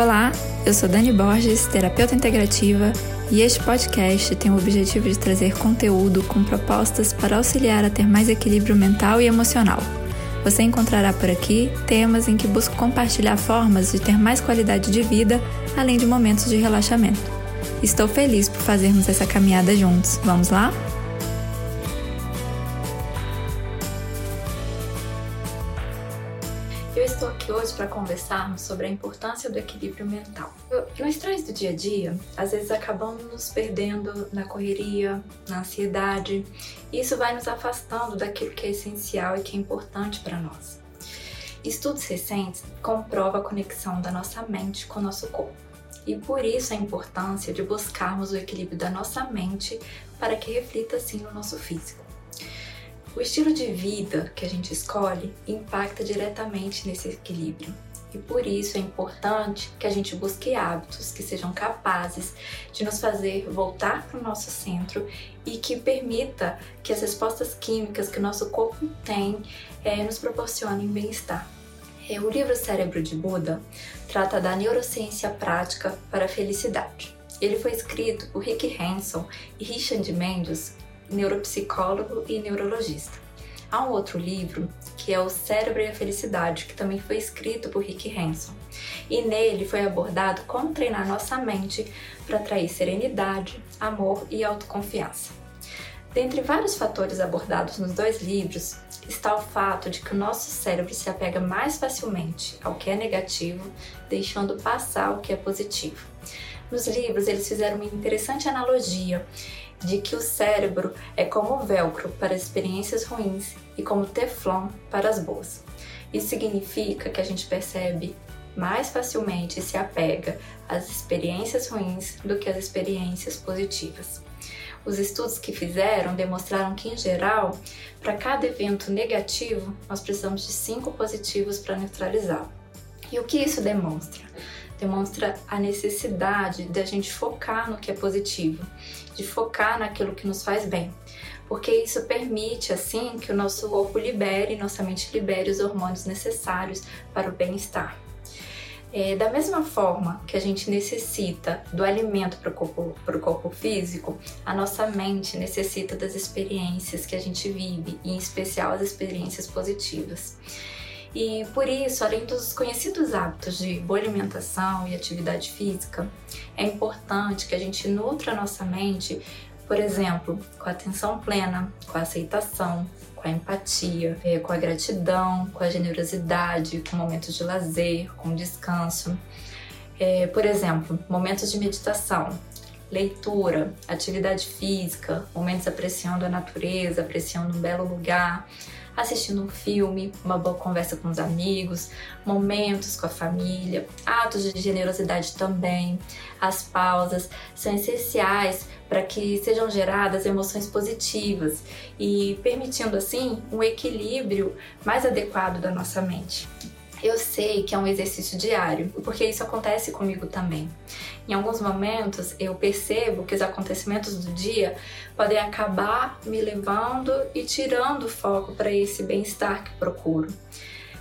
Olá, eu sou Dani Borges, terapeuta integrativa, e este podcast tem o objetivo de trazer conteúdo com propostas para auxiliar a ter mais equilíbrio mental e emocional. Você encontrará por aqui temas em que busco compartilhar formas de ter mais qualidade de vida, além de momentos de relaxamento. Estou feliz por fazermos essa caminhada juntos. Vamos lá? Estou aqui hoje para conversarmos sobre a importância do equilíbrio mental. No estresse do dia a dia, às vezes acabamos nos perdendo na correria, na ansiedade, e isso vai nos afastando daquilo que é essencial e que é importante para nós. Estudos recentes comprovam a conexão da nossa mente com o nosso corpo. E por isso a importância de buscarmos o equilíbrio da nossa mente para que reflita assim no nosso físico. O estilo de vida que a gente escolhe impacta diretamente nesse equilíbrio. E por isso é importante que a gente busque hábitos que sejam capazes de nos fazer voltar para o nosso centro e que permita que as respostas químicas que o nosso corpo tem é, nos proporcionem bem-estar. É, o livro Cérebro de Buda trata da neurociência prática para a felicidade. Ele foi escrito por Rick Hanson e Richard Mendes, neuropsicólogo e neurologista. Há um outro livro que é O Cérebro e a Felicidade, que também foi escrito por Rick Hanson. E nele foi abordado como treinar nossa mente para atrair serenidade, amor e autoconfiança. Dentre vários fatores abordados nos dois livros, está o fato de que o nosso cérebro se apega mais facilmente ao que é negativo, deixando passar o que é positivo. Nos livros, eles fizeram uma interessante analogia de que o cérebro é como velcro para experiências ruins e como teflon para as boas. Isso significa que a gente percebe mais facilmente se apega às experiências ruins do que às experiências positivas. Os estudos que fizeram demonstraram que, em geral, para cada evento negativo, nós precisamos de cinco positivos para neutralizá-lo. E o que isso demonstra? Demonstra a necessidade de a gente focar no que é positivo, de focar naquilo que nos faz bem, porque isso permite assim que o nosso corpo libere, nossa mente libere os hormônios necessários para o bem-estar. É, da mesma forma que a gente necessita do alimento para o corpo, corpo físico, a nossa mente necessita das experiências que a gente vive, em especial as experiências positivas. E por isso, além dos conhecidos hábitos de boa alimentação e atividade física, é importante que a gente nutra a nossa mente, por exemplo, com a atenção plena, com a aceitação, com a empatia, é, com a gratidão, com a generosidade, com momentos de lazer, com descanso. É, por exemplo, momentos de meditação, leitura, atividade física, momentos apreciando a natureza, apreciando um belo lugar, assistindo um filme, uma boa conversa com os amigos, momentos com a família, atos de generosidade também. As pausas são essenciais para que sejam geradas emoções positivas e permitindo assim um equilíbrio mais adequado da nossa mente. Eu sei que é um exercício diário, porque isso acontece comigo também. Em alguns momentos eu percebo que os acontecimentos do dia podem acabar me levando e tirando o foco para esse bem-estar que procuro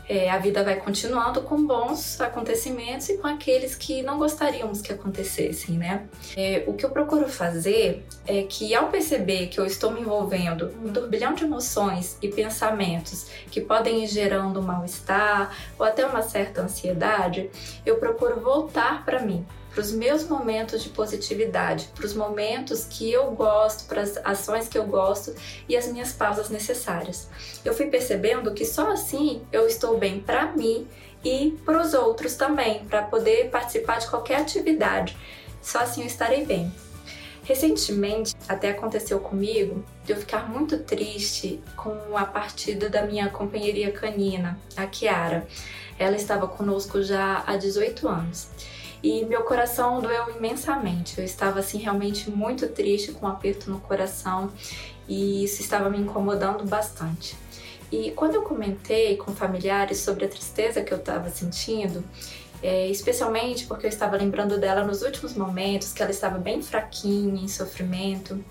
é, a vida vai continuando com bons acontecimentos e com aqueles que não gostaríamos que acontecessem, né? É, o que eu procuro fazer é que, ao perceber que eu estou me envolvendo em um turbilhão de emoções e pensamentos que podem ir gerando mal-estar ou até uma certa ansiedade, eu procuro voltar para mim, para os meus momentos de positividade, para os momentos que eu gosto, para as ações que eu gosto e as minhas pausas necessárias. Eu fui percebendo que só assim eu estou bem para mim e para os outros também, para poder participar de qualquer atividade. Só assim eu estarei bem. Recentemente, até aconteceu comigo de eu ficar muito triste com a partida da minha companheirinha canina, a Kiara. Ela estava conosco já há 18 anos e meu coração doeu imensamente. Eu estava assim realmente muito triste, com um aperto no coração e isso estava me incomodando bastante. E quando eu comentei com familiares sobre a tristeza que eu estava sentindo, é, especialmente porque eu estava lembrando dela nos últimos momentos, que ela estava bem fraquinha, em sofrimento,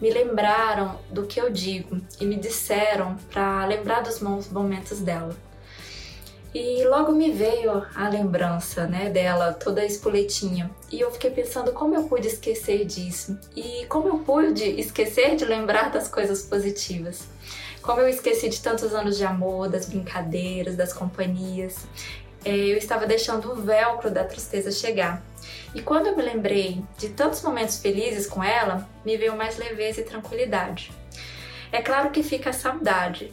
me lembraram do que eu digo e me disseram para lembrar dos bons momentos dela. E logo me veio a lembrança, né, dela, toda espoletinha. E eu fiquei pensando como eu pude esquecer disso e como eu pude esquecer de lembrar das coisas positivas. Como eu esqueci de tantos anos de amor, das brincadeiras, das companhias. É, eu estava deixando o velcro da tristeza chegar. E quando eu me lembrei de tantos momentos felizes com ela, me veio mais leveza e tranquilidade. É claro que fica a saudade,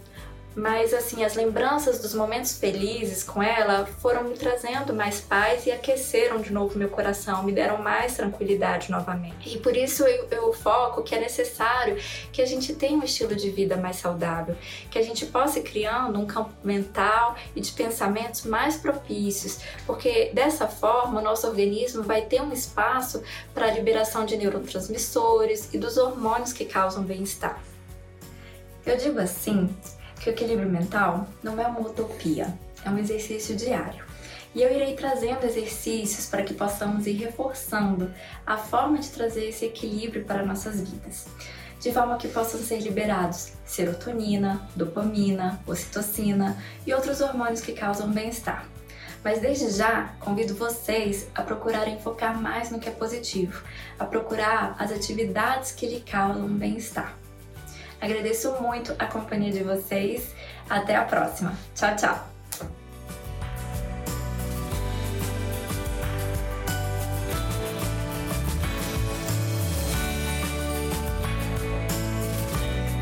mas assim, as lembranças dos momentos felizes com ela foram me trazendo mais paz e aqueceram de novo meu coração, me deram mais tranquilidade novamente. E por isso eu, eu foco que é necessário que a gente tenha um estilo de vida mais saudável, que a gente possa ir criando um campo mental e de pensamentos mais propícios, porque dessa forma o nosso organismo vai ter um espaço para a liberação de neurotransmissores e dos hormônios que causam bem-estar. Eu digo assim que o equilíbrio mental não é uma utopia, é um exercício diário. E eu irei trazendo exercícios para que possamos ir reforçando a forma de trazer esse equilíbrio para nossas vidas, de forma que possam ser liberados serotonina, dopamina, ocitocina e outros hormônios que causam bem-estar. Mas desde já, convido vocês a procurarem focar mais no que é positivo, a procurar as atividades que lhe causam bem-estar. Agradeço muito a companhia de vocês. Até a próxima. Tchau, tchau.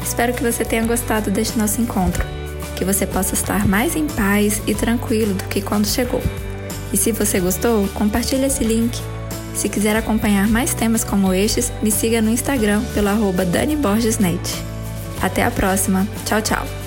Espero que você tenha gostado deste nosso encontro, que você possa estar mais em paz e tranquilo do que quando chegou. E se você gostou, compartilhe esse link. Se quiser acompanhar mais temas como estes, me siga no Instagram pelo arroba Dani Borges Net. Até a próxima. Tchau, tchau.